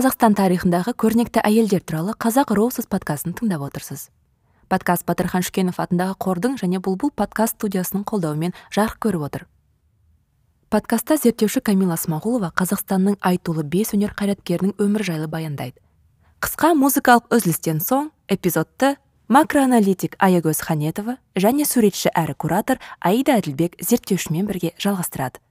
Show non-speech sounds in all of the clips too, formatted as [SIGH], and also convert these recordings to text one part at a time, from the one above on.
қазақстан тарихындағы көрнекті әйелдер туралы қазақ роусыз подкастын тыңдап отырсыз. Подкаст батырхан шүкенов атындағы қордың және бұлбұл подкаст студиясының қолдауымен жарық көріп отыр. Подкастта зерттеуші камила смағұлова қазақстанның айтулы бес өнер қайраткерінің өмір жайлы баяндайды. Қысқа музыкалық үзілістен соң эпизодты макроаналитик аягөз ханетова және суретші әрі куратор аида әділбек зерттеушімен бірге жалғастырады.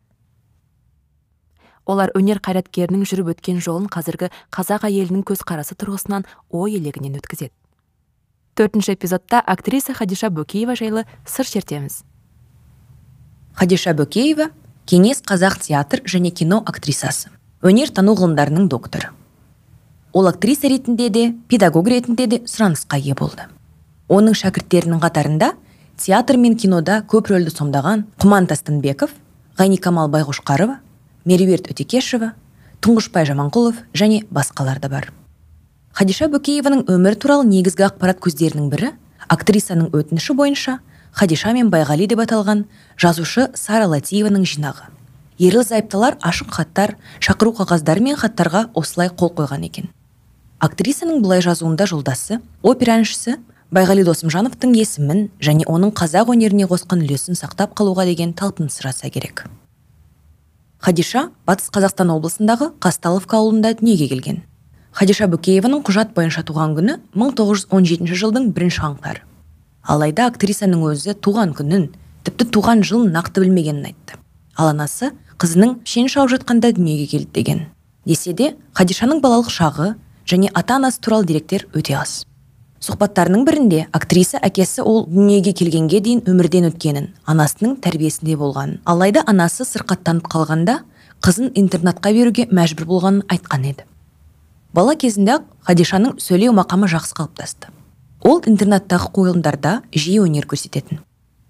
Олар өнер қайраткерінің жүріп өткен жолын қазіргі қазақ әйелінің көзқарасы тұрғысынан ой елегінен өткізеді. Төртінші эпизодта актриса хадиша бөкеева жайлы сыр шертеміз. Хадиша бөкеева кеңес қазақ театр және кино актрисасы өнер тану ғылымдарының докторы. Ол актриса ретінде де педагог ретінде де сұранысқа ие болды. Оның шәкірттерінің қатарында театр мен кинода көп рөлді сомдаған құман тастынбеков ғайникамал байқошқарова меруерт өтекешева тұңғышбай жаманқұлов және басқалар да бар. Хадиша бөкееваның өмірі туралы негізгі ақпарат көздерінің бірі актрисаның өтініші бойынша хадиша мен байғали деп аталған жазушы сара латиеваның жинағы. Ерлі зайыптылар ашық хаттар шақыру қағаздары мен хаттарға осылай қол қойған екен. Актрисаның бұлай жазуында жолдасы опера әншісі байғали досымжановтың есімін және оның қазақ өнеріне қосқан үлесін сақтап қалуға деген талпыныс сұраса керек. Хадиша батыс қазақстан облысындағы қазталовка ауылында дүниеге келген. Хадиша бөкееваның құжат бойынша туған күні 1917 жылдың бірінші қаңтары. Алайда актрисаның өзі туған күнін тіпті туған жылын нақты білмегенін айтты. Ал анасы қызының шен шауып жатқанда дүниеге келді деген. Десе де хадишаның балалық шағы және ата анасы туралы деректер өте аз. Сұхбаттарының бірінде актриса әкесі ол дүниеге келгенге дейін өмірден өткенін анасының тәрбиесінде болғанын. Алайда анасы сырқаттанып қалғанда қызын интернатқа беруге мәжбүр болғанын айтқан еді. Бала кезінде ақ хадишаның сөйлеу мақамы жақсы қалыптасты. Ол интернаттағы қойылымдарда жиі өнер көрсететін.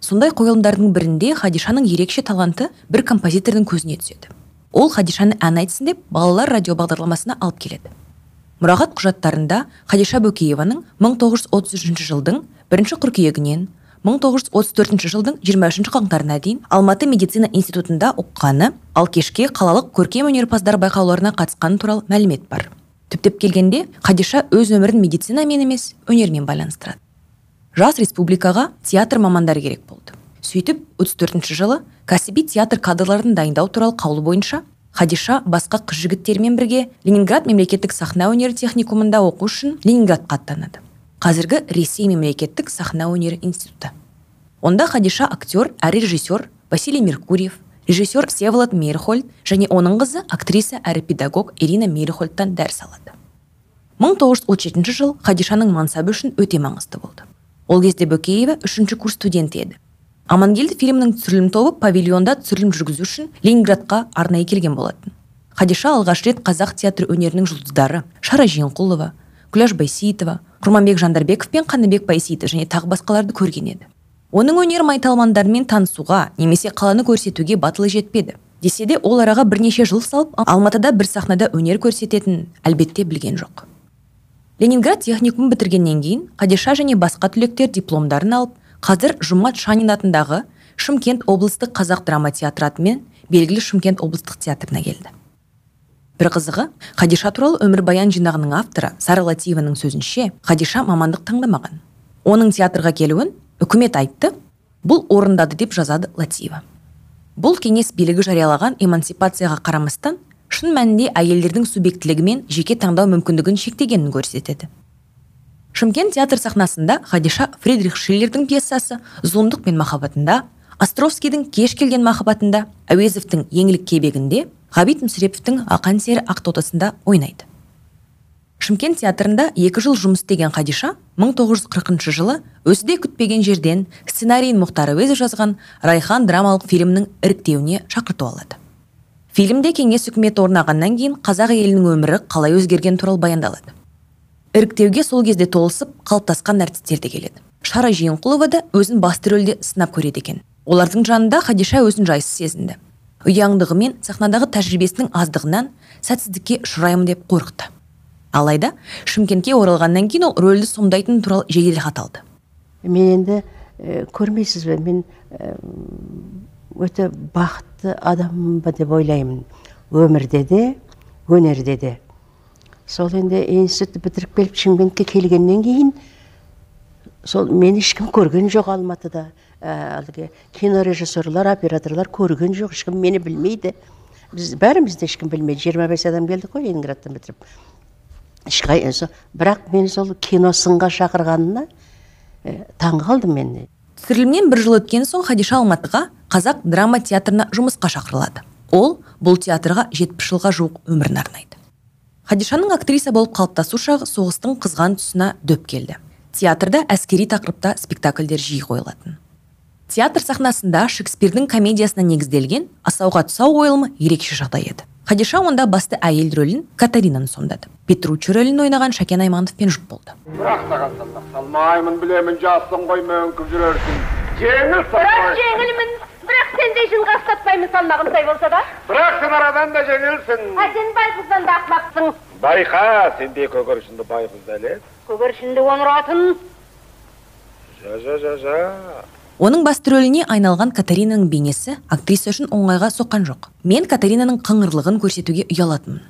Сондай қойылымдардың бірінде хадишаның ерекше таланты бір композитордың көзіне түседі. Ол хадишаны ән айтсын деп балалар радио бағдарламасына алып келеді. Мұрағат құжаттарында хадиша бөкееваның 1933 жылдың бірінші қыркүйегінен 1934 жылдың 23 қаңтарына дейін алматы медицина институтында оқығаны ал кешке қалалық көркем өнерпаздар байқауларына қатысқаны туралы мәлімет бар. Түптеп келгенде хадиша өз өмірін медицинамен емес өнермен байланыстырады. Жас республикаға театр мамандары керек болды. Сөйтіп 34 жылы кәсіби театр кадрларын дайындау туралы қаулы бойынша хадиша басқа қыз жігіттермен бірге ленинград мемлекеттік сахна өнері техникумында оқу үшін ленинградқа аттанады. Қазіргі ресей мемлекеттік сахна өнері институты. Онда хадиша актер әрі режиссер василий меркурьев режиссер всеволод мейрхольд және оның қызы актриса әрі педагог ирина мейрхольдтан дәріс алады. 1937 жыл хадишаның мансабы үшін өте маңызды болды. Ол кезде бөкеева үшінші курс студенті еді. Амангелді фильмінің түсірілім тобы павильонда түсірілім жүргізу үшін ленинградқа арнайы келген болатын. Хадиша алғаш рет қазақ театр өнерінің жұлдыздары шара жиенқұлова күләш байсейітова құрманбек жандарбеков пен қаныбек байсейітов және тағы басқаларды көрген еді. Оның өнер майталмандарымен танысуға немесе қаланы көрсетуге батылы жетпеді. Десе де ол араға бірнеше жыл салып алматыда бір сахнада өнер көрсететінін әлбетте білген жоқ. Ленинград техникумын бітіргеннен кейін хадиша және басқа түлектер дипломдарын алып қазір жұмат шанин атындағы шымкент облыстық қазақ драма театры атымен белгілі шымкент облыстық театрына келді. Бір қызығы хадиша туралы өмірбаян жинағының авторы сара латиеваның сөзінше хадиша мамандық таңдамаған. Оның театрға келуін үкімет айтты бұл орындады деп жазады латиева. Бұл кеңес билігі жариялаған эмансипацияға қарамастан шын мәнінде әйелдердің субъектілігі мен жеке таңдау мүмкіндігін шектегенін көрсетеді. Шымкент театр сахнасында хадиша фридрих шиллердің пьесасы зұлымдық пен махаббатында островскийдің кеш келген махаббатында әуезовтің еңлік кебегінде ғабит мүсіреповтің ақан сері ақтотасында ойнайды. Шымкент театрында екі жыл жұмыс істеген хадиша 1940 жылы өзі де күтпеген жерден сценарийін мұхтар әуезов жазған райхан драмалық фильмнің іріктеуіне шақырту алады. Фильмде кеңес үкіметі орнағаннан кейін қазақ елінің өмірі қалай өзгерген туралы баяндалады. Іріктеуге сол кезде толысып қалыптасқан әртістер де келеді. Шара жиенқұлова да өзін басты рөлде сынап көреді екен. Олардың жанында хадиша өзін жайсыз сезінді. Ұяңдығы мен сахнадағы тәжірибесінің аздығынан сәтсіздікке ұшыраймын деп қорықты. Алайда шымкентке оралғаннан кейін ол рөлді сомдайтын туралы жеделхат алды. Мен енді көрмейсіз бе? Мен өте бақытты адаммын ба деп ойлаймын. Өмірде де өнерде де. Сол енді институтты бітіріп келіп шымкентке келгеннен кейін сол мені ешкім көрген жоқ алматыда. Ә, әлгі кинорежиссерлар операторлар көрген жоқ ешкім мені білмейді. Біз бәрімізді ешкім білмейді. Жиырма бес адам келдік қой ленинградтан бітіріп. Ешқай со- бірақ мені сол кино сынға шақырғанына ә, таң қалдым мен. Түсірілімнен бір жыл өткен соң хадиша алматыға қазақ драма театрына жұмысқа шақырылады. Ол бұл театрға жетпіс жылға жуық өмірін арнайды. Хадишаның актриса болып қалыптасу шағы соғыстың қызған тұсына дөп келді. Театрда әскери тақырыпта спектакльдер жиі қойылатын. Театр сахнасында шекспирдің комедиясына негізделген асауға тұсау қойылымы ерекше жағдай еді. Хадиша онда басты әйел рөлін катаринаны сомдады. Петруччо рөлін ойнаған шәкен аймановпен жұп болды. Бірақ саған салмақ салмаймын білемін жассың ғой мөңкіп жүрерсің. Жеңіл бірақ жеңілмін. Бірақ сендей жынға ұстатпаймын салмағым сай болса да. Бірақ сен арадан да жеңілсің. А сен байқұздан да ақымақсың байқа сенде көгершінді байқұз дәлет көгершінді оңыратын. Жа жа жа жа. Оның басты рөліне айналған катаринаның бейнесі актриса үшін оңайға соққан жоқ. Мен катаринаның қыңырлығын көрсетуге ұялатынмын.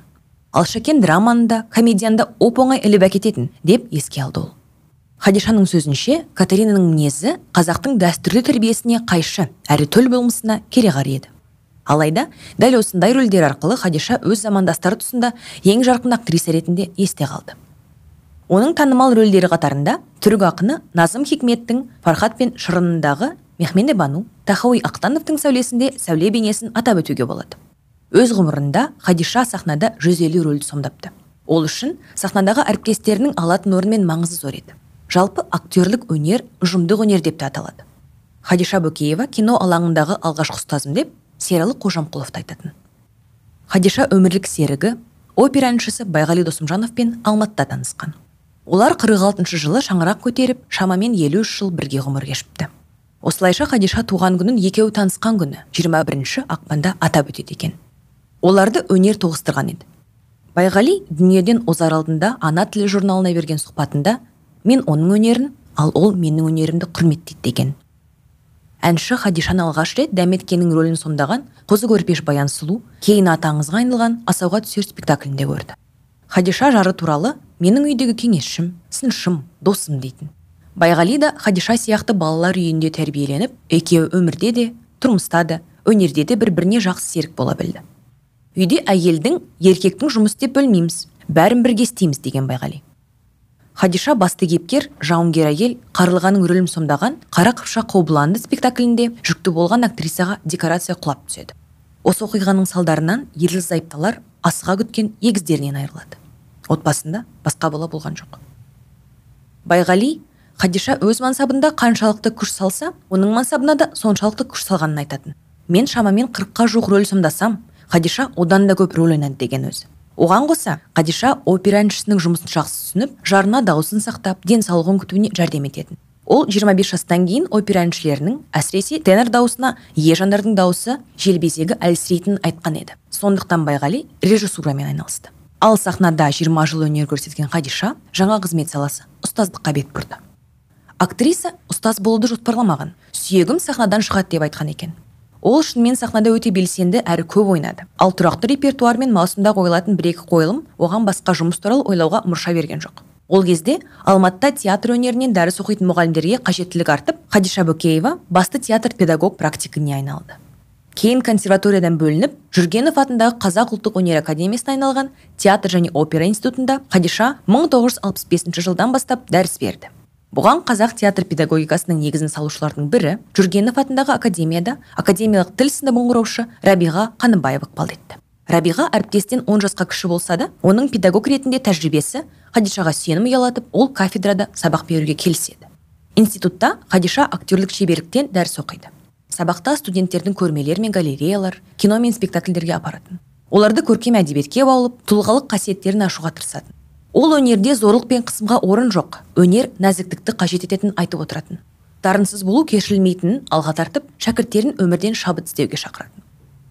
Ал шәкен драманы да комедияны да оп оңай іліп әкететін деп еске алды ол. Хадишаның сөзінше катаринаның мінезі қазақтың дәстүрлі тәрбиесіне қайшы әрі төл болмысына кереғар еді. Алайда дәл осындай рөлдер арқылы хадиша өз замандастары тұсында ең жарқын актриса ретінде есте қалды. Оның танымал рөлдері қатарында түрік ақыны назым хикметтің фархат пен шырынындағы мехменде бану тахауи ақтановтың сәулесінде сәуле бейнесін атап өтуге болады. Өз ғұмырында хадиша сахнада 150 рөлді сомдапты. Ол үшін сахнадағы әріптестерінің алатын орны мен маңызы зор еді. Жалпы актерлік өнер ұжымдық өнер деп те аталады. Хадиша бөкеева кино алаңындағы алғашқы ұстазым деп сералы қожамқұловты айтатын. Хадиша өмірлік серігі опера әншісі байғали досымжановпен алматыда танысқан. Олар 46 жылы шаңырақ көтеріп шамамен 53 жыл бірге ғұмыр кешіпті. Осылайша хадиша туған күнін екеуі танысқан күні 21 ақпанда атап өтеді екен. Оларды өнер тоғыстырған еді. Байғали дүниеден озар алдында ана тілі журналына берген сұхбатында мен оның өнерін ал ол менің өнерімді құрметтейді деген. Әнші хадишаны алғаш рет дәметкеннің рөлін сомдаған қозы көрпеш баян сұлу кейін аты аңызға айналған асауға түсер спектаклінде көрді хадиша жары туралы менің үйдегі кеңесшім сыншым досым дейтін. Байғали да хадиша сияқты балалар үйінде тәрбиеленіп екеуі өмірде де тұрмыста да өнерде де бір біріне жақсы серік бола білді. Үйде әйелдің еркектің жұмыс істеп бөлмейміз бәрін бірге істейміз деген байғали. Хадиша басты кейіпкер жауынгер әйел қарлығаның рөлін сомдаған қара қыпшақ қобыланды спектаклінде жүкті болған актрисаға декорация құлап түседі. Осы оқиғаның салдарынан ерлі зайыптылар асыға күткен егіздерінен айырылады. Отбасында басқа бала болған жоқ. Байғали хадиша өз мансабында қаншалықты күш салса оның мансабына да соншалықты күш салғанын айтатын. Мен шамамен қырыққа жуық рөл сомдасам хадиша одан да көп рөл ойнады деген өзі. Оған қоса хадиша опера әншісінің жұмысын жақсы түсініп жарына дауысын сақтап денсаулығын күтуіне жәрдем ететін. Ол 25 жастан кейін опера әншілерінің әсіресе тенор дауысына ие жандардың дауысы желбезегі әлсірейтінін айтқан еді. Сондықтан байғали режиссурамен айналысты. Ал сахнада 20 жыл өнер көрсеткен хадиша жаңа қызмет саласы ұстаздыққа бет бұрды. Актриса ұстаз болуды жоспарламаған сүйегім сахнадан шығады деп айтқан екен. Ол шынымен сахнада өте белсенді әрі көп ойнады ал тұрақты репертуар мен маусымда қойылатын бір екі қойылым оған басқа жұмыс туралы ойлауға мұрша берген жоқ. Ол кезде алматыда театр өнерінен дәріс оқитын мұғалімдерге қажеттілік артып хадиша бөкеева басты театр педагог практигіне айналды. Кейін консерваториядан бөлініп жүргенов атындағы қазақ ұлттық өнер академиясына айналған театр және опера институтында хадиша 1965 жылдан бастап дәріс берді. Бұған қазақ театр педагогикасының негізін салушылардың бірі жүргенов атындағы академияда академиялық тіл сыныбын құрушы рабиға қаныбаева ықпал етті. Рабиға әріптестен 10 жасқа кіші болса да оның педагог ретінде тәжірибесі хадишаға сенім ұялатып ол кафедрада сабақ беруге келіседі. Институтта хадиша актерлік шеберліктен дәріс оқиды. Сабақта студенттердің көрмелер мен галереялар кино мен спектакльдерге апаратын. Оларды көркем әдебиетке баулып тұлғалық қасиеттерін ашуға тырысатын. Ол өнерде зорлық пен қысымға орын жоқ. Өнер нәзіктікті қажет ететінін айтып отыратын. Дарынсыз болу кешірілмейтінін алға тартып шәкірттерін өмірден шабыт іздеуге шақыратын.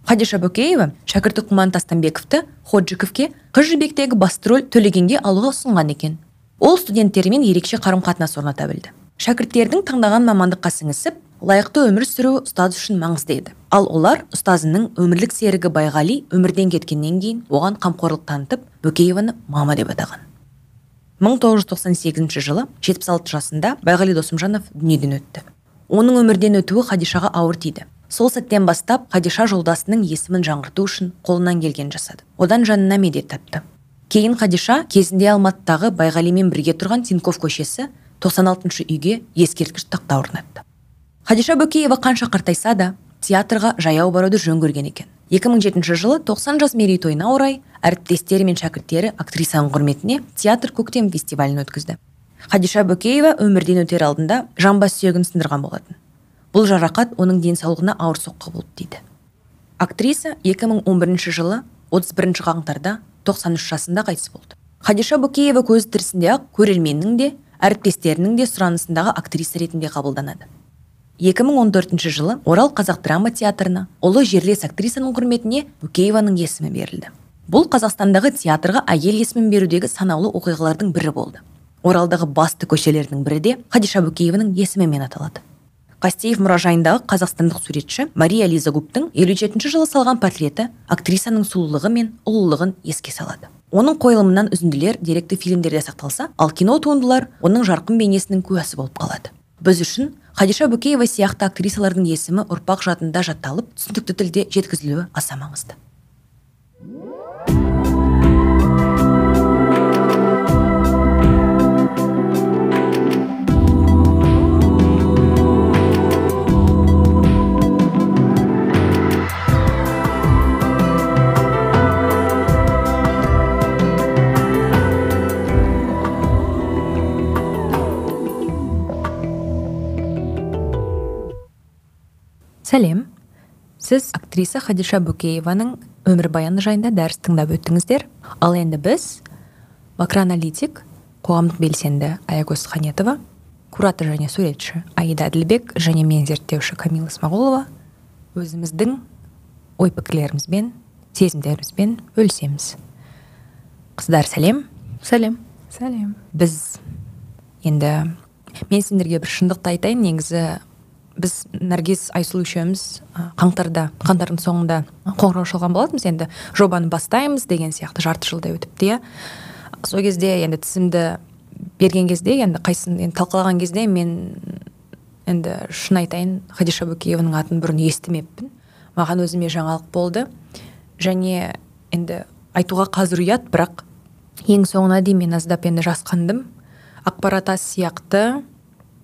Хадиша бөкеева шәкірті құман тастанбековті ходжиковке қыз жібектегі басты рөл төлегенге алуға ұсынған екен. Ол студенттерімен ерекше қарым қатынас орната білді. Шәкірттердің таңдаған мамандыққа сіңісіп лайықты өмір сүру ұстаз үшін маңызды еді ал олар ұстазының өмірлік серігі байғали өмірден кеткеннен кейін оған қамқорлық танытып бөкееваны мама деп атаған. 1998 жылы 76 жасында байғали досымжанов дүниеден өтті. Оның өмірден өтуі хадишаға ауыр тиді. Сол сәттен бастап хадиша жолдасының есімін жаңғырту үшін қолынан келген жасады. Одан жанына медет тапты. Кейін хадиша кезінде алматыдағы байғалимен бірге тұрған тиньков көшесі 96 үйге ескерткіш тақта орнатты. Хадиша бөкеева қанша қартайса да театрға жаяу баруды жөн көрген екен. 2007 жылы 90 жас мерейтойына орай әріптестері мен шәкірттері актрисаның құрметіне театр көктем фестивалін өткізді. Хадиша бөкеева өмірден өтер алдында жамбас сүйегін сындырған болатын. Бұл жарақат оның денсаулығына ауыр соққы болды дейді. Актриса 2011 жылы 31 қаңтарда 93 жасында қайтыс болды. Хадиша бөкеева көзі тірісінде ақ көрерменнің де әріптестерінің де сұранысындағы актриса ретінде қабылданады. 2014 жылы орал қазақ драма театрына ұлы жерлес актрисаның құрметіне бөкееваның есімі берілді. Бұл қазақстандағы театрға әйел есімін берудегі санаулы оқиғалардың бірі болды. Оралдағы басты көшелердің бірі де хадиша бөкееваның есімімен аталады. Қастеев мұражайындағы қазақстандық суретші мария лиза гуптың елу жетінші жылы салған портреті актрисаның сұлулығы мен ұлылығын еске салады. Оның қойылымынан үзінділер деректі фильмдерде сақталса ал кино туындылар оның жарқын бейнесінің куәсі болып қалады. Біз үшін хадиша бөкеева сияқты актрисалардың есімі ұрпақ жадында жатталып түсінікті тілде жеткізілуі аса маңызды. Сәлем. Сіз актриса хадиша бөкееваның өмірбаяны жайында дәріс тыңдап өттіңіздер. Ал енді біз макроаналитик қоғамдық белсенді аягөз қанетова куратор және суретші аида әділбек және мен зерттеуші камила смағұлова өзіміздің ой пікірлерімізбен сезімдерімізбен бөлісеміз. Қыздар сәлем. Сәлем. Сәлем. Біз енді мен сендерге бір шындықты айтайын. Негізі біз наргиз айсұлу үшеуміз қаңтарда қаңтардың соңында қоңырау шалған болатынбыз. Енді жобаны бастаймыз деген сияқты жарты жылдай өтіпті иә сол кезде енді тізімді берген кезде енді қайсысын енді талқылаған кезде мен енді шын айтайын хадиша бөкееваның атын бұрын естімеппін. Маған өзіме жаңалық болды. Және енді айтуға қазір ұят бірақ ең соңына дейін мен аздап енді жасқандым. Ақпарат аз сияқты.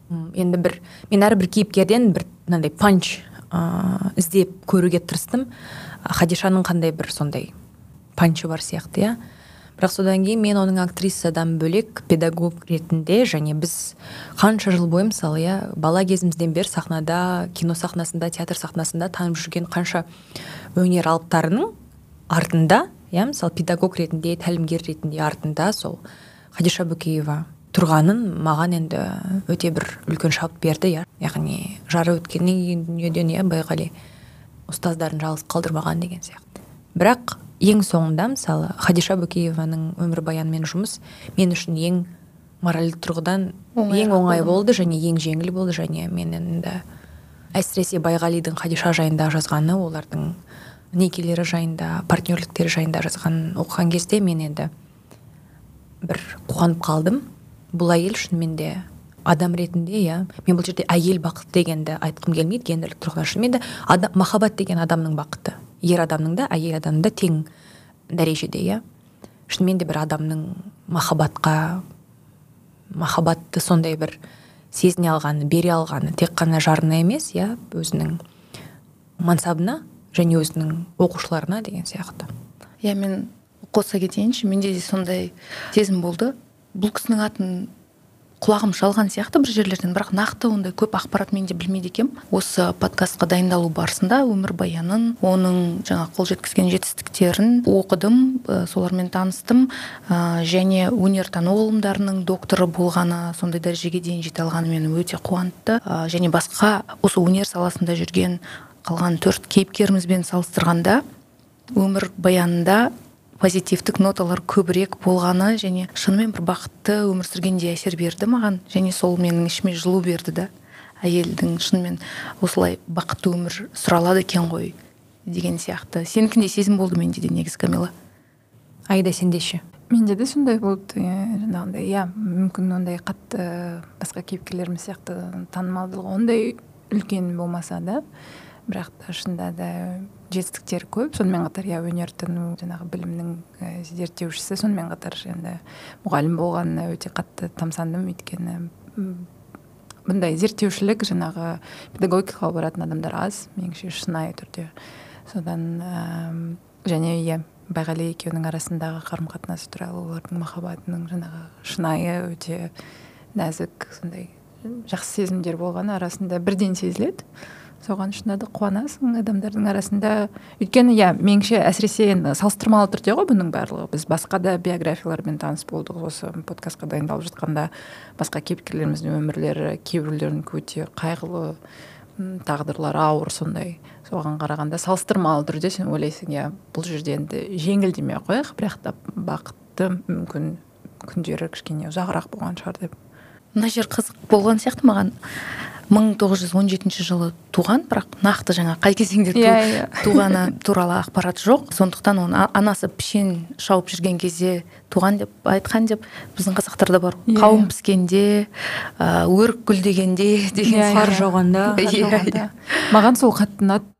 Енді бір мен әрбір кейіпкерден бір мынандай панч ә, іздеп көруге тырыстым. Хадишаның қандай бір сондай панчы бар сияқты иә. Бірақ содан кейін мен оның актрисадан бөлек педагог ретінде және біз қанша жыл бойы мысалы иә бала кезімізден бері сахнада кино сахнасында театр сахнасында танып жүрген қанша өнер алыптарының артында иә мысалы педагог ретінде тәлімгер ретінде артында сол хадиша бөкеева тұрғанын маған енді өте бір үлкен шабыт берді иә. Яғни жары өткеннен кейін дүниеден иә байғали ұстаздарын жалғыз қалдырмаған деген сияқты. Бірақ ең соңында мысалы хадиша бөкееваның өмірбаянымен жұмыс мен үшін ең моральдық тұрғыдан ең оңай болды және ең жеңіл болды. Және мен енді әсіресе байғалидың хадиша жайында жазғаны олардың некелері жайында партнерліктері жайында жазғанын оқыған кезде мен енді бір қуанып қалдым. Бұл әйел шынымен де адам ретінде иә мен бұл жерде әйел бақыт дегенді айтқым келмейді гендерлік тұрғыдан шынымен де адам, махаббат деген адамның бақыты. Ер адамның да әйел адамның да тең дәрежеде иә. Шынымен де бір адамның махаббатқа махаббатты сондай бір сезіне алғаны бере алғаны тек қана жарына емес иә өзінің мансабына және өзінің оқушыларына деген сияқты. Иә мен қоса кетейінші менде де сондай сезім болды. Бұл кісінің атын құлағым шалған сияқты бір жерлерден бірақ нақты ондай көп ақпарат мен де білмейді екенмін. Осы подкастқа дайындалу барысында өмірбаянын оның жаңа қол жеткізген жетістіктерін оқыдым ә, солармен таныстым ә, және өнертану ғылымдарының докторы болғаны сондай дәрежеге дейін жете алғаны мені өте қуантты. Ә, және басқа осы өнер саласында жүрген қалған төрт кейіпкерімізбен салыстырғанда өмір баянында позитивтік ноталар көбірек болғаны және шынымен бір бақытты өмір сүргендей әсер берді маған. Және сол менің ішіме жылу берді да. Әйелдің шынымен осылай бақытты өмір сұралады екен ғой деген сияқты. Сенікіндей сезім болды менде де негізі камила? Аида сенде ше? Менде де сондай болды жаңағындай. Иә мүмкін ондай қатты басқа кейіпкерлеріміз сияқты танымалдылығы ондай үлкен болмаса да. Бірақ та шынында да жетістіктері көп. Сонымен қатар иә өнертану жаңағы білімнің зерттеушісі. Сонымен қатар енді мұғалім болғанына өте қатты тамсандым. Өйткені бұндай зерттеушілік жаңағы педагогикаға баратын адамдар аз. Меніңше шынайы түрде. Содан ә, және иә байғали екеуінің арасындағы қарым қатынасы туралы олардың махаббатының жаңағы шынайы өте нәзік сондай жақсы сезімдер болғаны арасында бірден сезіледі. Соған шынында да қуанасың адамдардың арасында. Өйткені иә меніңше әсіресе енді салыстырмалы түрде ғой бұның барлығы. Біз басқа да биографиялармен таныс болдық осы подкастқа дайындалып жатқанда. Басқа кейіпкерлеріміздің өмірлері кейбіреулерінің өте қайғылы тағдырлары ауыр сондай. Соған қарағанда салыстырмалы түрде сен ойлайсың иә бұл жерде енді жеңіл демей ақ қояйық бірақ та бақытты мүмкін күндері кішкене ұзағырақ болған шығар деп. Мына жер қызық болған сияқты маған. 1917 жылы туған бірақ нақты жаңа қай кезеңде иә, иә. туғаны [LAUGHS] туралы ақпарат жоқ. Сондықтан оны анасы пішен шауып жүрген кезде туған деп айтқан деп біздің қазақтарда бар. Иә, қауын піскенде өрік гүлдегенде деген қар жауғанда маған сол қатты ұнады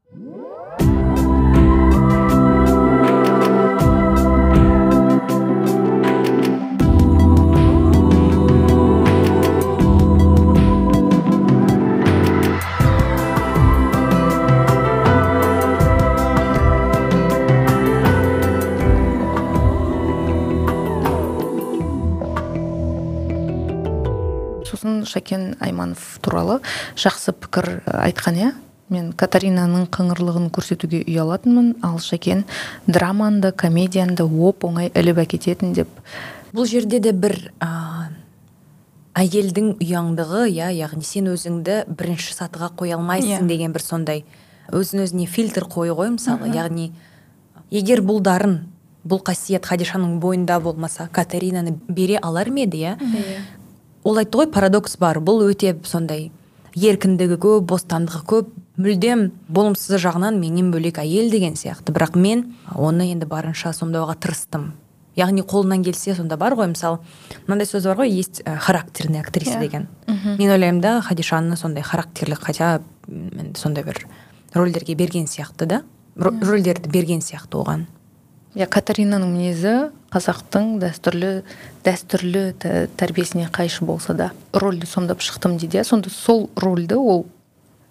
шәкен айманов туралы жақсы пікір айтқан иә? Мен катаринаның қыңырлығын көрсетуге ұялатынмын ал шәкен драманы да комедияны да оп оңай іліп әкететін деп бұл жерде де бір ә, әйелдің ұяңдығы иә яғни сен өзіңді бірінші сатыға қоя алмайсың yeah. Иә. деген бір сондай өзін өзіне фильтр қою ғой мысалы. Яғни егер бұл дарын бұл қасиет хадишаның бойында болмаса катаринаны бере алар ма еді иә? Ол айтты ғой парадокс бар бұл өте сондай еркіндігі көп бостандығы көп мүлдем болымсыз жағынан менен бөлек әйел деген сияқты. Бірақ мен оны енді барынша сомдауға тырыстым. Яғни қолынан келсе сонда бар ғой мысалы мынандай сөз бар ғой есть э, характерный актриса yeah. Иә. деген. Мен ойлаймын да хадишаны сондай характерлі хотя сондай бір рөлдерге берген сияқты да рөлдерді берген сияқты оған. Иә катаринаның мінезі қазақтың дәстүрлі дәстүрлі тәрбиесіне қайшы болса да рөлді сомдап шықтым дейді. Сонда сол рөлді ол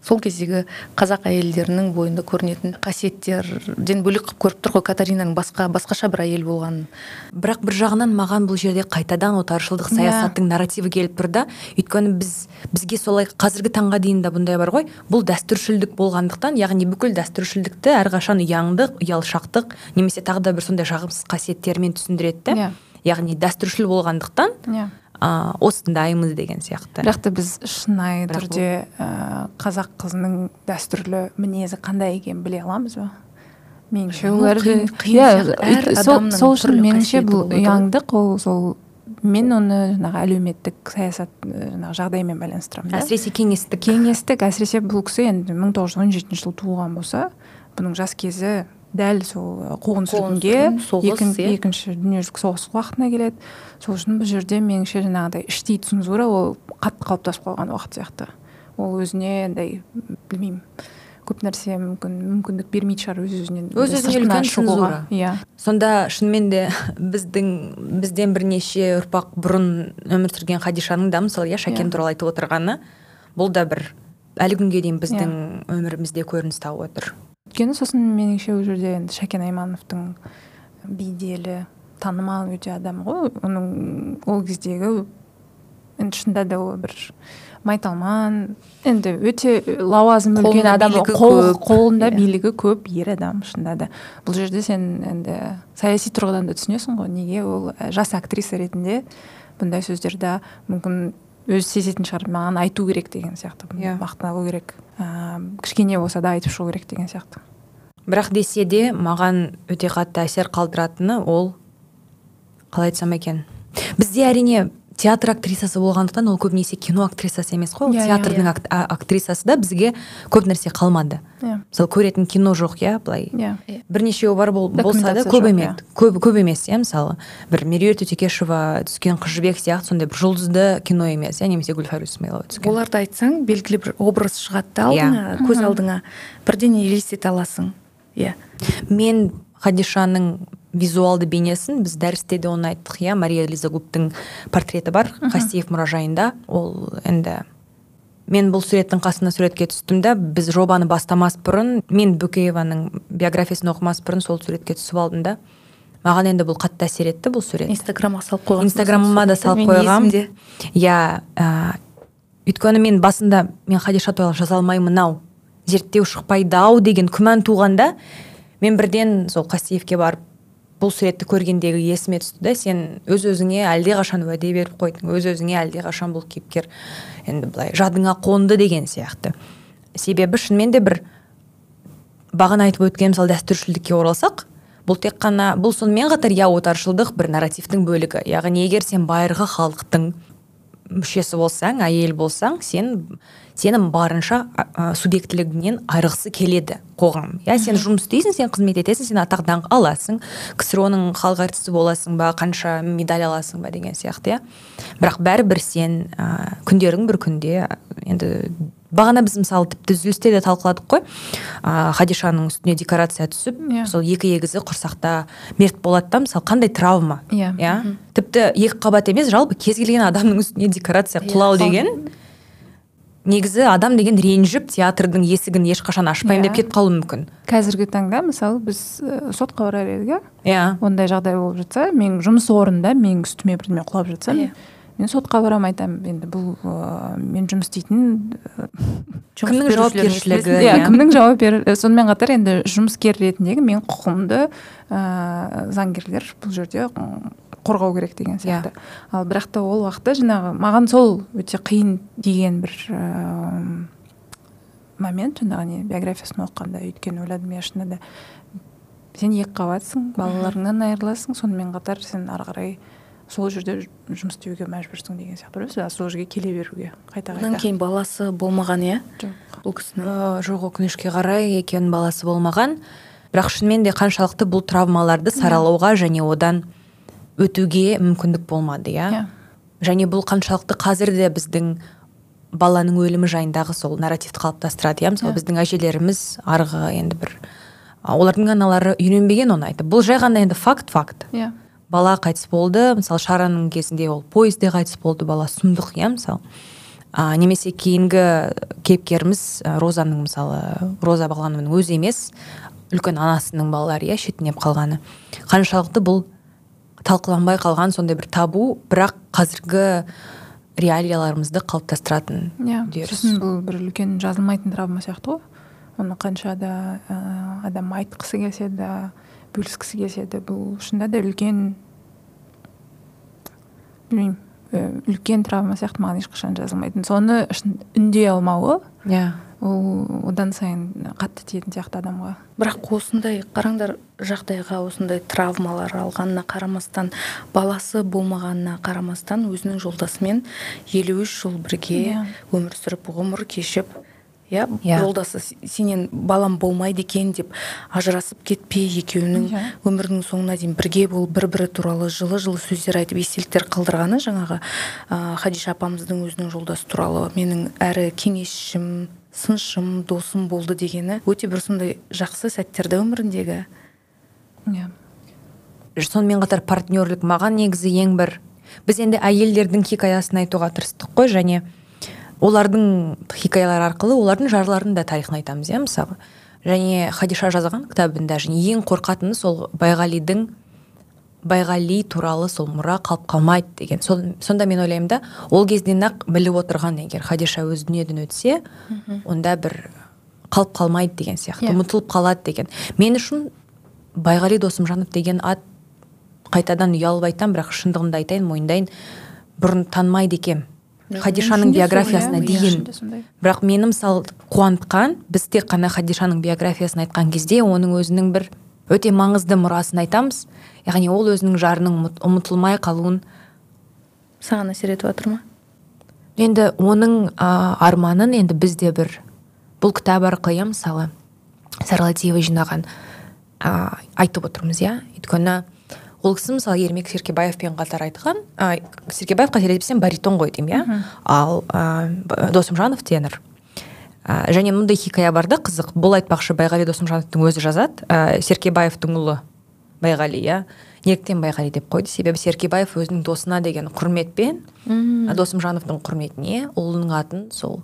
сол кездегі қазақ әйелдерінің бойында көрінетін қасиеттерден бөлек қылып көріп тұр ғой катаринаның басқа басқаша бір әйел болғанын бірақ бір жағынан маған бұл жерде қайтадан отаршылдық иә. саясаттың нарративі келіп тұр да өйткені біз бізге солай қазіргі таңға дейін де бұндай бар ғой бұл дәстүршілдік болғандықтан яғни бүкіл дәстүршілдікті әрқашан ұяңдық ұялшақтық немесе тағы да бір сондай жағымсыз қасиеттермен түсіндіреді да yeah. Иә. яғни дәстүршіл болғандықтан иә ә, осындаймыз деген сияқты. Бірақ та біз шынайы түрде ә, қазақ қызының дәстүрлі мінезі қандай екенін біле аламыз ба? Меніңше иә сол үшін меніңше бұл ұяңдық ол сол мен оны жаңағы әлеуметтік саясат жаңағы жағдаймен байланыстырамын да. Әсіресе кеңестік. Кеңестік. Әсіресе бұл кісі енді мың тоғыз жүз он жетінші жылы туған болса бұның жас кезі дәл сол қуғын сүргінге иә. екінші дүниежүзілік соғыс уақытына келеді. Сол үшін бұл жерде меніңше жаңағыдай іштей цензура ол қатты қалыптасып қалған уақыт сияқты. Ол өзіне андай білмеймін көп нәрсе мүмкін мүмкіндік бермейтін шығар өз өзінен. Өз өзіне үлкен цензура. Иә. Сонда шынымен де [LAUGHS] біздің бізден бірнеше ұрпақ бұрын өмір сүрген хадишаның да мысалы иә шәкен иә. туралы айтып отырғаны бұл да бір әлі күнге дейін біздің yeah. өмірімізде көрініс тауып отыр. Өйткені сосын меніңше ол жерде енді шәкен аймановтың беделі танымал өте адам ғой. Оның ол кездегі енді шынында да ол бір майталман енді өте лауазым үлкен адам қол, қолында билігі көп ер адам шынында да. Бұл жерде сен енді саяси тұрғыдан да түсінесің ғой неге ол жас актриса ретінде бұндай сөздерді мүмкін өзі сезетін шығар маған айту керек деген сияқты. Иә. Мақталу керек. Ә, кішкене болса да айтып шығу керек деген сияқты. Бірақ десе де маған өте қатты әсер қалдыратыны ол қалай айтсам екен? Бізде әрине театр актрисасы болғандықтан ол көбінесе кино актрисасы емес қой ол Иә, иә, театрдың ак- а- актрисасы да бізге көп нәрсе қалмады. Иә. мысалы көретін кино жоқ иә былай. Иә. Бірнешеуі бар бол, болса да көп емес иә. көп, көп емес иә мысалы. Бір меруерт өтекешова түскен қыз жібек сияқты сондай бір жұлдызды кино емес иә немесе гүлфар исмаилова түскен. Оларды айтсаң белгілі бір образ шығады да Иә. алдыңа көз алдыңа. Бірден елестете аласың иә. Мен хадишаның визуалды бейнесін біз дәрісте де оны айттық иә? Мария лиза гуптың портреті бар қастеев мұражайында. Ол енді мен бұл суреттің қасына суретке түстім да біз жобаны бастамас бұрын мен бөкееваның биографиясын оқымас бұрын сол суретке түсіп алдым да. Маған енді бұл қатты әсер етті бұл сурет. Инстаграмға салып қойған инстаграмыма да салып қойғам. иә өйткені мен басында мен хадиша туралы жаза алмаймын ау зерттеу шықпайды ау деген күмән туғанда мен бірден сол қастеевке барып бұл суретті көргендегі есіме түсті да. Сен өз өзіңе әлдеқашан уәде беріп қойдың өз өзіңе әлдеқашан бұл кейіпкер енді былай жадыңа қонды деген сияқты. Себебі шынымен де бір бағана айтып өткен мысалы дәстүршілдікке оралсақ бұл тек қана бұл сонымен қатар иә отаршылдық бір нарративтің бөлігі. Яғни егер сен байырғы халықтың мүшесі болсаң әйел болсаң сен сенің барынша а, субъектілігіңнен айрықсы келеді қоғам. Иә сен жұмыс істейсің сен қызмет етесің сен атақ даңқ аласың ксро ның халық әртісі боласың ба қанша медаль аласың ба деген сияқты иә бірақ бәрібір сен ә, күндерің бір күнде енді бағана біз мысалы тіпті үзілісте де талқыладық қой. Ә, хадишаның үстіне декорация түсіп Иә. сол екі егізі құрсақта мерт болады да мысалы қандай травма? Иә. иә? Тіпті екі қабат емес жалпы кез келген адамның үстіне декорация құлау деген негізі адам деген ренжіп театрдың есігін ешқашан ашпаймын Иә. деп кетіп қалуы мүмкін. Қазіргі таңда мысалы біз ә, сотқа барар едік иә? Иә. Ондай жағдай болып жатса менің жұмыс орнында менің үстіме бірдеме құлап жатса мен- мен сотқа барамын айтамын енді бұл ә, мен жұмыс істейтін ә, кімнің жауапкершілігі иә иә. кімнің жауапкер сонымен қатар енді жұмыскер ретіндегі мен құқығымды ә, заңгерлер бұл жерде қорғау керек деген Иә. сияқты ал бірақ та ол уақытта жаңағы маған сол өте қиын деген бір ә, момент жаңағы не биографиясын оқығанда өйткені ойладым иә шынында да сен екі қабатсың балаларыңнан айырыласың сонымен қатар сен ары қарай сол жерде жұмыс істеуге мәжбүрсің деген сияқты бір өзі сол жерге келе беруге қайта одан қайта кейін баласы болмаған иә? Жоқ. Бұл кісінің? Жоқ өкінішке қарай екеуінің баласы болмаған. Бірақ шынымен де қаншалықты бұл травмаларды саралауға және одан өтуге мүмкіндік болмады иә? Иә. және бұл қаншалықты қазір де біздің баланың өлімі жайындағы сол нарративті қалыптастырады иә? Мысалы Иә. біздің әжелеріміз арғы енді бір олардың аналары үйренбеген оны айтып. Бұл жай ғана енді факт факт иә. Бала қайтыс болды. Мысалы шараның кезінде ол поезде қайтыс болды бала сұмдық иә мысалы. А, немесе кейінгі кейіпкеріміз розаның мысалы роза бағланованың өзі емес үлкен анасының балалары иә шетінеп қалғаны. Қаншалықты бұл талқыланбай қалған сондай бір табу бірақ қазіргі реалияларымызды қалыптастыратын иә сосын бұл бір үлкен жазылмайтын травма сияқты ғой. Оны қанша да ә, адам айтқысы келсе де бөліскісі келсе де бұл шынында да үлкен білмеймін ә, үлкен травма сияқты маған ешқашан жазылмайтын. Соны үндей алмауы иә. ол одан сайын қатты тиетін сияқты адамға бірақ осындай қараңдар жағдайға осындай травмалар алғанына қарамастан баласы болмағанына қарамастан өзінің жолдасымен елу үш жыл бірге Иә. өмір сүріп ғұмыр кешіп иә Иә. жолдасы «С- сенен балам болмайды екен деп ажырасып кетпей екеуінің Иә. өмірінің соңына дейін бірге болып бір бірі туралы жылы жылы сөздер айтып естеліктер қалдырғаны жаңағы ә, хадиша апамыздың өзінің жолдасы туралы менің әрі кеңесшім сыншым досым болды дегені өте бір сондай жақсы сәттерді өміріндегі иә сонымен қатар партнерлік маған негізі ең бір біз енді әйелдердің хикаясын айтуға тырыстық қой және олардың хикаялары арқылы олардың жарларының да тарихын айтамыз иә мысалы. Және хадиша жазған кітабында және ең қорқатыны сол байғалидың байғали туралы сол мұра қалып қалмайды деген. Сол, сонда мен ойлаймын да ол кезден ақ біліп отырған егер хадиша өз дүниеден өтсе онда бір қалып қалмайды деген сияқты Иә. ұмытылып қалады деген. Мен үшін байғали досымжанов деген ат қайтадан ұялып айтамын бірақ шындығымды айтайын мойындайын бұрын танымайды екенмін хадишаның биографиясына дейін. бірақ мені мысалы қуантқан біз тек қана хадишаның биографиясын айтқан кезде оның өзінің бір өте маңызды мұрасын айтамыз. Яғни ол өзінің жарының ұмыт- ұмытылмай қалуын саған әсер етіп жатыр ма? Енді оның а, арманын енді бізде бір бұл кітап арқылы иә мысалы сарлатиева жинаған а, айтып отырмыз иә. Өйткені ол кісі мысалы ермек серкебаевпен қатар айтқан а, серкебаев қателеспесем баритон ғой деймін иә? Ал Б- досымжанов тенор. А, және мындай хикая бар да қызық. Бұл айтпақшы байғали досымжановтың өзі жазады. А, серкебаевтың ұлы байғали иә? Неліктен байғали деп қойды. Себебі серкебаев өзінің досына деген құрметпен досымжановтың құрметіне ұлының атын сол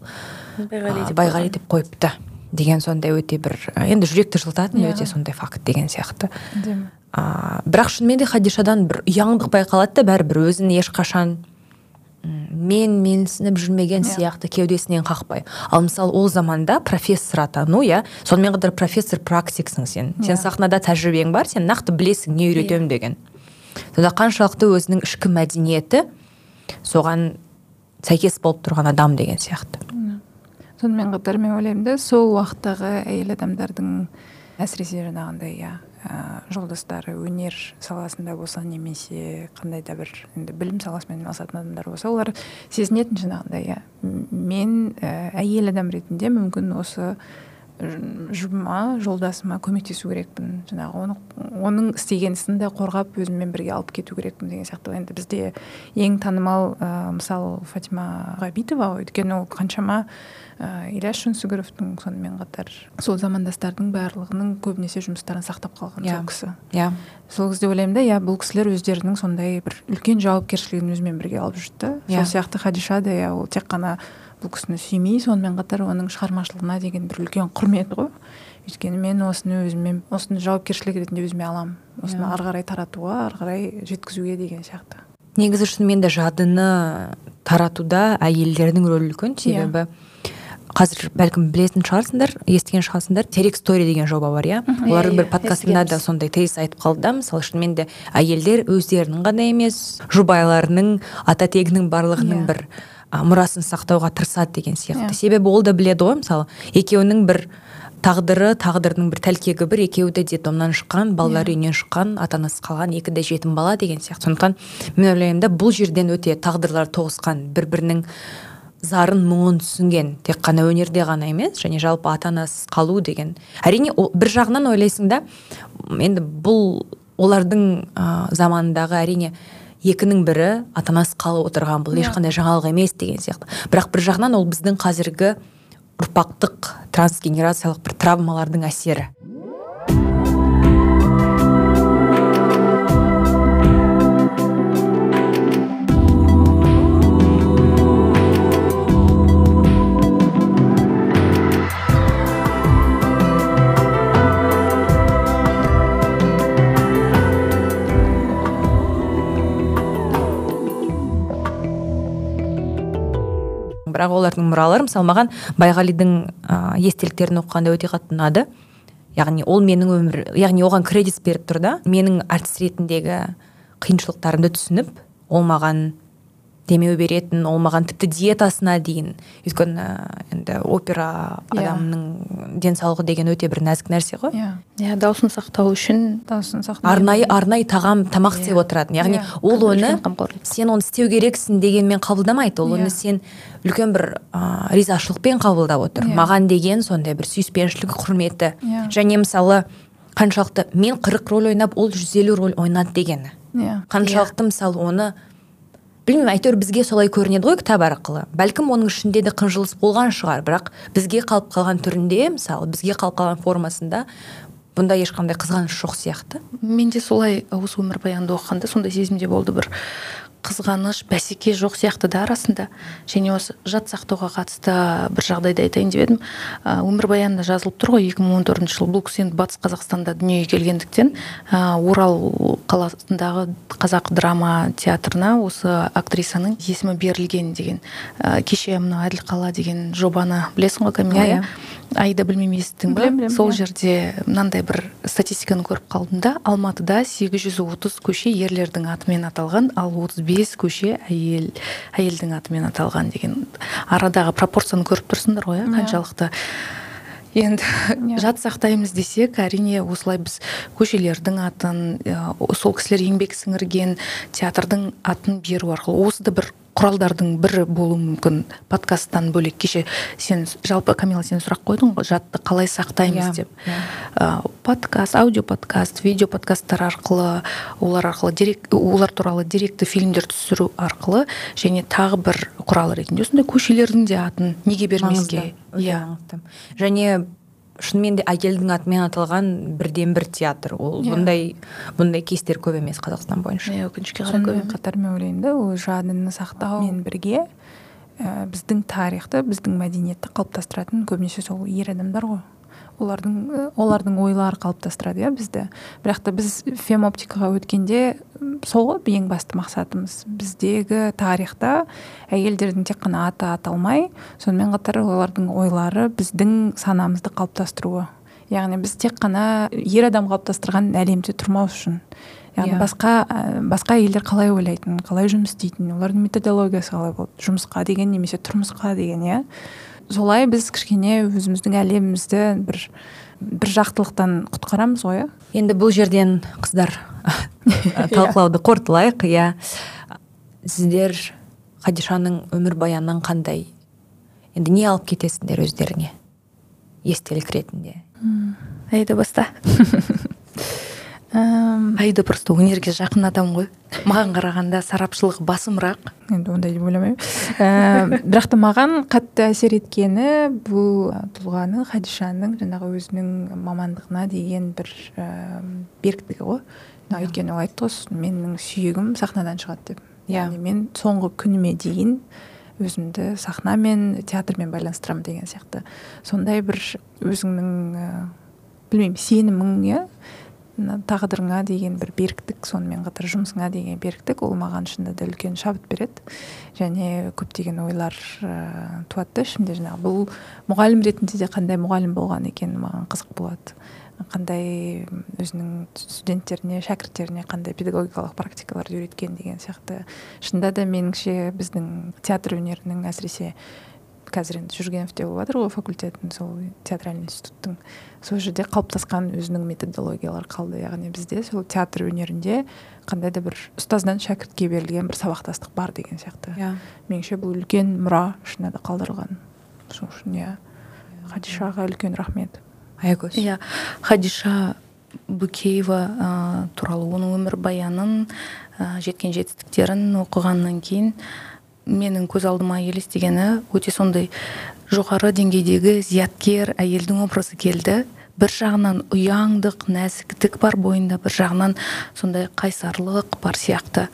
Байғали деп байғали деп қойыпты. Деген сондай өте бір енді жүректі жылытатын Иә. өте сондай факт деген сияқты. А, бірақ шынымен де хадишадан бір ұяңдық байқалады да бәрібір өзін ешқашан мен менсініп жүрмеген сияқты кеудесінен қақпай. Ал мысалы ол заманда профессор атану иә сонымен қатар профессор практиксің сен. Сен сахнада тәжірибең бар сен нақты білесің не үйретемін деген. Сонда қаншалықты өзінің ішкі мәдениеті соған сәйкес болып тұрған адам деген сияқты. Сонымен қатар мен ойлаймын да сол уақыттағы әйел адамдардың әсіресе жаңағындай иә жолдастары өнер саласында болса немесе қандай да бір енді білім саласымен айналысатын адамдар болса олар сезінетін жаңағындай иә. Мен әйел адам ретінде мүмкін осы жұбыма жолдасыма көмектесу керекпін. Жаңағы оны оның істеген ісін де қорғап өзіммен бірге алып кету керекпін деген сияқты. Енді бізде ең танымал ә, мысалы фатима ғабитова өйткені ол қаншама ильяс жансүгіровтің сонымен қатар сол замандастардың барлығының көбінесе жұмыстарын сақтап қалған Иә. сол кісі. Иә. Сол кезде ойлаймын да иә бұл кісілер өздерінің сондай бір үлкен жауапкершілігін өзімен бірге алып жүрді. Иә. сол сияқты хадиша да иә ол тек қана бұл кісіні сүймей сонымен қатар оның шығармашылығына деген бір үлкен құрмет қой. Өйткені мен осыны өзіме осыны жауапкершілік ретінде өзіме аламын. Осыны Иә. ары қарай таратуға ары қарай жеткізуге деген сияқты. Негізі шынымен де жадыны таратуда әйелдердің рөлі үлкен. Себебі қазір бәлкім білетін шығарсыңдар естіген шығарсыңдар. Терек стори деген жоба бар иә? Олардың бір подкастында да сондай тезис айтып қалды да. Мысалы шынымен де әйелдер өздерінің ғана емес жұбайларының ата тегінің барлығының Иә. бір мұрасын сақтауға тырысады деген сияқты. Иә. себебі ол да біледі ғой мысалы. Екеуінің бір тағдыры тағдырдың бір тәлкегі бір екеуі де детдомнан шыққан балалар үйінен шыққан ата анасыз қалған екі де жетім бала деген сияқты. Сондықтан мен ойлаймын да бұл жерден өте тағдырлар тоғысқан бір бірінің зарын мұңын түсінген тек қана өнерде ғана емес және жалпы ата анасыз қалу деген. Әрине ол- бір жағынан ойлайсың да енді бұл олардың ә, заманындағы әрине екінің бірі ата анасыз қалып отырған бұл ешқандай жаңалық емес деген сияқты. Бірақ бір жағынан ол біздің қазіргі ұрпақтық трансгенерациялық бір травмалардың әсері. Бірақ олардың мұралары мысалы маған байғалидың ә, естеліктерін оқығанда өте қатты ұнады. Яғни ол менің өмір яғни оған кредит беріп тұр да менің әртіс ретіндегі қиыншылықтарымды түсініп ол маған демеу беретін ол маған тіпті диетасына дейін өйткені енді опера Иә. адамның денсаулығы деген өте бір нәзік нәрсе ғой. Иә. Иә дауысын сақтау үшін дауысын сақтау. Арнайы арнайы тағам тамақ істеп отыратын. Яғни Иә. ол оны сен оны істеу керексің дегенмен қабылдамайды. Ол Иә. оны сен үлкен бір ә, ризашылықпен қабылдап отыр. Иә. маған деген сондай бір сүйіспеншілігі құрметі. Иә. және мысалы қаншалықты мен қырық рөл ойнап ол жүз елу рөл ойнады дегені. Иә. Қаншалықты мысалы оны білмеймін әйтеуір бізге солай көрінеді ғой кітап арқылы. Бәлкім оның ішінде де қынжылыс болған шығар бірақ бізге қалып қалған түрінде мысалы бізге қалып қалған формасында бұнда ешқандай қызғаныш жоқ сияқты. Менде солай осы өмірбаянды оқығанда сондай сезімде болды бір қызғаныш бәсеке жоқ сияқты да арасында. Және осы жат сақтауға қатысты бір жағдайды айтайын деп едім. Ә, өмірбаянында жазылып тұр ғой 2014 жылы бұл кісі енді батыс қазақстанда дүниеге келгендіктен ә, орал қаласындағы қазақ драма театрына осы актрисаның есімі берілген деген ә, кеше мына әділ қала деген жобаны білесің ғой камила Иә, иә? аида білмеймін естідің ба? Сол иә. жерде мынандай бір статистиканы көріп қалдым да алматыда 830 көше ерлердің атымен аталған ал 35 көше әйел әйелдің атымен аталған деген. Арадағы пропорцияны көріп тұрсыңдар ғой иә қаншалықты. Енді жат сақтаймыз десек әрине осылай біз көшелердің атын ә, сол кісілер еңбек сіңірген театрдың атын беру арқылы осы да бір құралдардың бірі болуы мүмкін. Подкасттан бөлек кеше сен жалпы камила сен сұрақ қойдың ғой жатты қалай сақтаймыз Иә, деп. ә, подкаст аудио подкаст видео подкасттар арқылы олар арқылы дерек олар туралы деректі фильмдер түсіру арқылы және тағы бір құрал ретінде осындай көшелердің де атын неге бермеске? Иә. маңызды. Және шынымен де әйелдің атымен аталған бірден бір театр. Ол Иә. бұндай бұндай кейстер көп емес қазақстан бойынша. Иә өкінішке қарай. сонымен қатар мен ойлаймын да ол жадыны сақтаумен бірге ә, біздің тарихты біздің мәдениетті қалыптастыратын көбінесе сол ер адамдар ғой. Олардың ә, олардың ойлары қалыптастырады иә бізді бірақ та біз фемоптикаға өткенде сол ғой ең басты мақсатымыз. Біздегі тарихта әйелдердің тек қана аты аталмай сонымен қатар олардың ойлары біздің санамызды қалыптастыруы. Яғни біз тек қана ер адам қалыптастырған әлемде тұрмау үшін. Яғни Иә. басқа ә, басқа әйелдер қалай ойлайтын қалай жұмыс істейтін олардың методологиясы қалай болды жұмысқа деген немесе тұрмысқа деген иә. Солай біз кішкене өзіміздің әлемімізді бір бір жақтылықтан құтқарамыз ғой иә енді бұл жерден қыздар [LAUGHS] [LAUGHS] талқылауды қорытылайық. Иә. Сіздер хадишаның өмірбаянынан қандай енді не алып кетесіңдер өздеріңе? Естелік ретінде. Аида баста. [LAUGHS] Эм, аида просто өнерге жақын адам ғой. Маған қарағанда сарапшылығы басымырақ. Енді ондай деп ойламаймын. Ә, бірақ та маған қатты әсер еткені бұл тұлғаның хадишаның жаңағы өзінің мамандығына деген бір ә, беріктігі ғой. Жаңа өйткені ол айтты ғой менің сүйегім сахнадан шығады деп. Иә. мен соңғы күніме дейін өзімді сахнамен театрмен байланыстырамын деген сияқты. Сондай бір өзіңнің ә, білмеймін сенімің иә? Тағдырыңа деген бір беріктік сонымен қатар жұмысыңа деген беріктік ол маған шынында да үлкен шабыт береді. Және көптеген ойлар ә, туады ішімде. Жаңағы бұл мұғалім ретінде де қандай мұғалім болған екен маған қызық болады. Қандай өзінің студенттеріне шәкірттеріне қандай педагогикалық практикаларды үйреткен деген сияқты. Шынында да меніңше біздің театр өнерінің әсіресе қазір енді жүргеновте болып жатыр ғой факультеттің сол театральный институттың сол жерде қалыптасқан өзінің методологиялары қалды яғни бізде сол театр өнерінде қандай да бір ұстаздан шәкіртке берілген бір сабақтастық бар деген сияқты. Иә. Меніңше бұл үлкен мұра шынында да қалдырылған сол үшін иә. Хадишаға үлкен рахмет. Аягөз. Иә. Хадиша бөкеева ә, туралы оның өмірбаянын ә, жеткен жетістіктерін оқығаннан кейін менің көз алдыма елестегені өте сондай жоғары деңгейдегі зияткер әйелдің образы келді. Бір жағынан ұяңдық нәзіктік бар бойында бір жағынан сондай қайсарлық бар сияқты.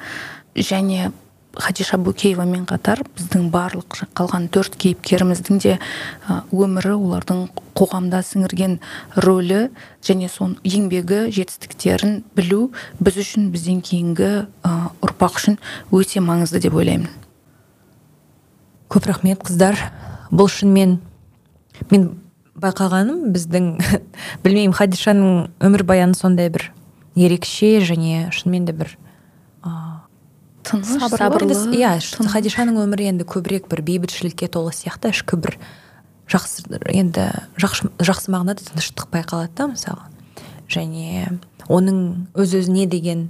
Және хадиша бөкеевамен қатар біздің барлық қалған төрт кейіпкеріміздің де өмірі олардың қоғамда сіңірген рөлі және сон еңбегі жетістіктерін білу біз үшін бізден кейінгі ұрпақ үшін өте маңызды деп ойлаймын. Көп рахмет қыздар бұл шынымен мен байқағаным біздің [LAUGHS] білмеймін хадишаның өмірбаяны сондай бір ерекше және шынымен де бір тыныш сабырлы сабырлы енді иә тыныш. хадишаның өмірі енді көбірек бір бейбітшілікке толы сияқты ішкі бір жақсы енді жақсы, жақсы мағынада тыныштық байқалады да мысалы және оның өз өзіне деген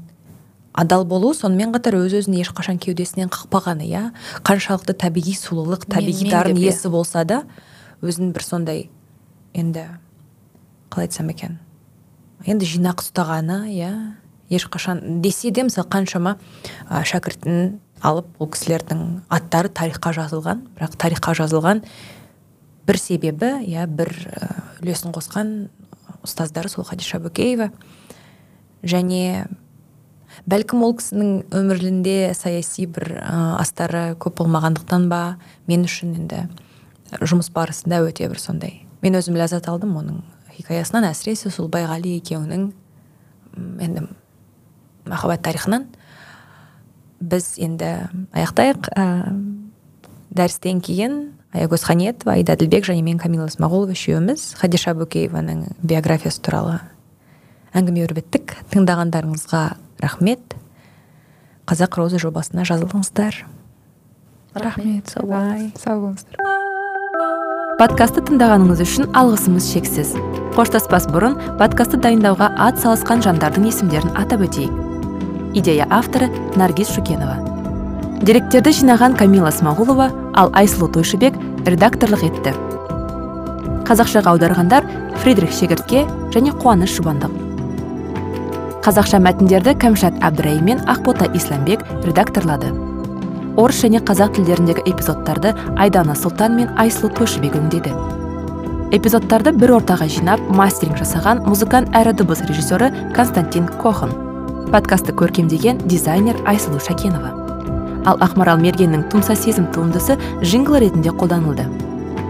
адал болу сонымен қатар өз өзін ешқашан кеудесінен қақпағаны иә? Қаншалықты табиғи сұлулық табиғи дарын иә. иесі болса да өзін бір сондай енді қалай айтсам екен? Енді жинақ ұстағаны иә? Ешқашан десе де мысалы қаншама ә, шәкіртін алып ол кісілердің аттары тарихқа жазылған бірақ тарихқа жазылған бір себебі иә бір үлесін қосқан ұстаздары сол хадиша бөкеева және бәлкім ол кісінің өмірінде саяси бір астары көп болмағандықтан ба? Мен үшін енді жұмыс барысында өте бір сондай. Мен өзім ләззат алдым оның хикаясынан әсіресе сол байғали екеуінің енді махаббат тарихынан. Біз енді аяқтайық. Ә, дәрістен кейін аягөз ханиетова аида әділбек және мен камила смағұлова үшеуміз хадиша бөкееваның биографиясы туралы әңгіме өрбіттік. Тыңдағандарыңызға рахмет. Қазақ роза жобасына жазылыңыздар. Рахмет. Сау болыңыз. сау болыңыздар. Подкастты тыңдағаныңыз үшін алғысымыз шексіз. Қоштаспас бұрын подкастты дайындауға ат салысқан жандардың есімдерін атап өтейік. Идея авторы наргиз шукенова. Деректерді жинаған камила смағұлова ал айсұлу тойшыбек редакторлық етті. Қазақшаға аударғандар фридрих шегіртке және қуаныш жұбандық қазақша мәтіндерді кәмшат әбдірайым мен ақбота исламбек редакторлады. Орыс және қазақ тілдеріндегі эпизодтарды айдана сұлтан мен айсұлу тойшыбек өңдеді. Эпизодтарды бір ортаға жинап мастеринг жасаған музыкант әрі дыбыс режиссері константин кохан подкастты көркемдеген дизайнер айсұлу шакенова. Ал ақмарал мергеннің тұмса сезім туындысы жингл ретінде қолданылды.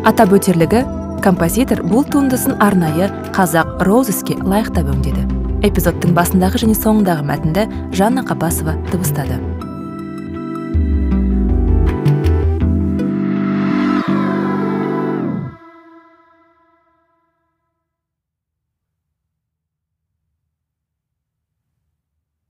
Атап өтерлігі композитор бұл туындысын арнайы қазақ роузеске лайықтап өңдеді. Эпизодтың басындағы және соңындағы мәтінді жанна қапасова дыбыстады.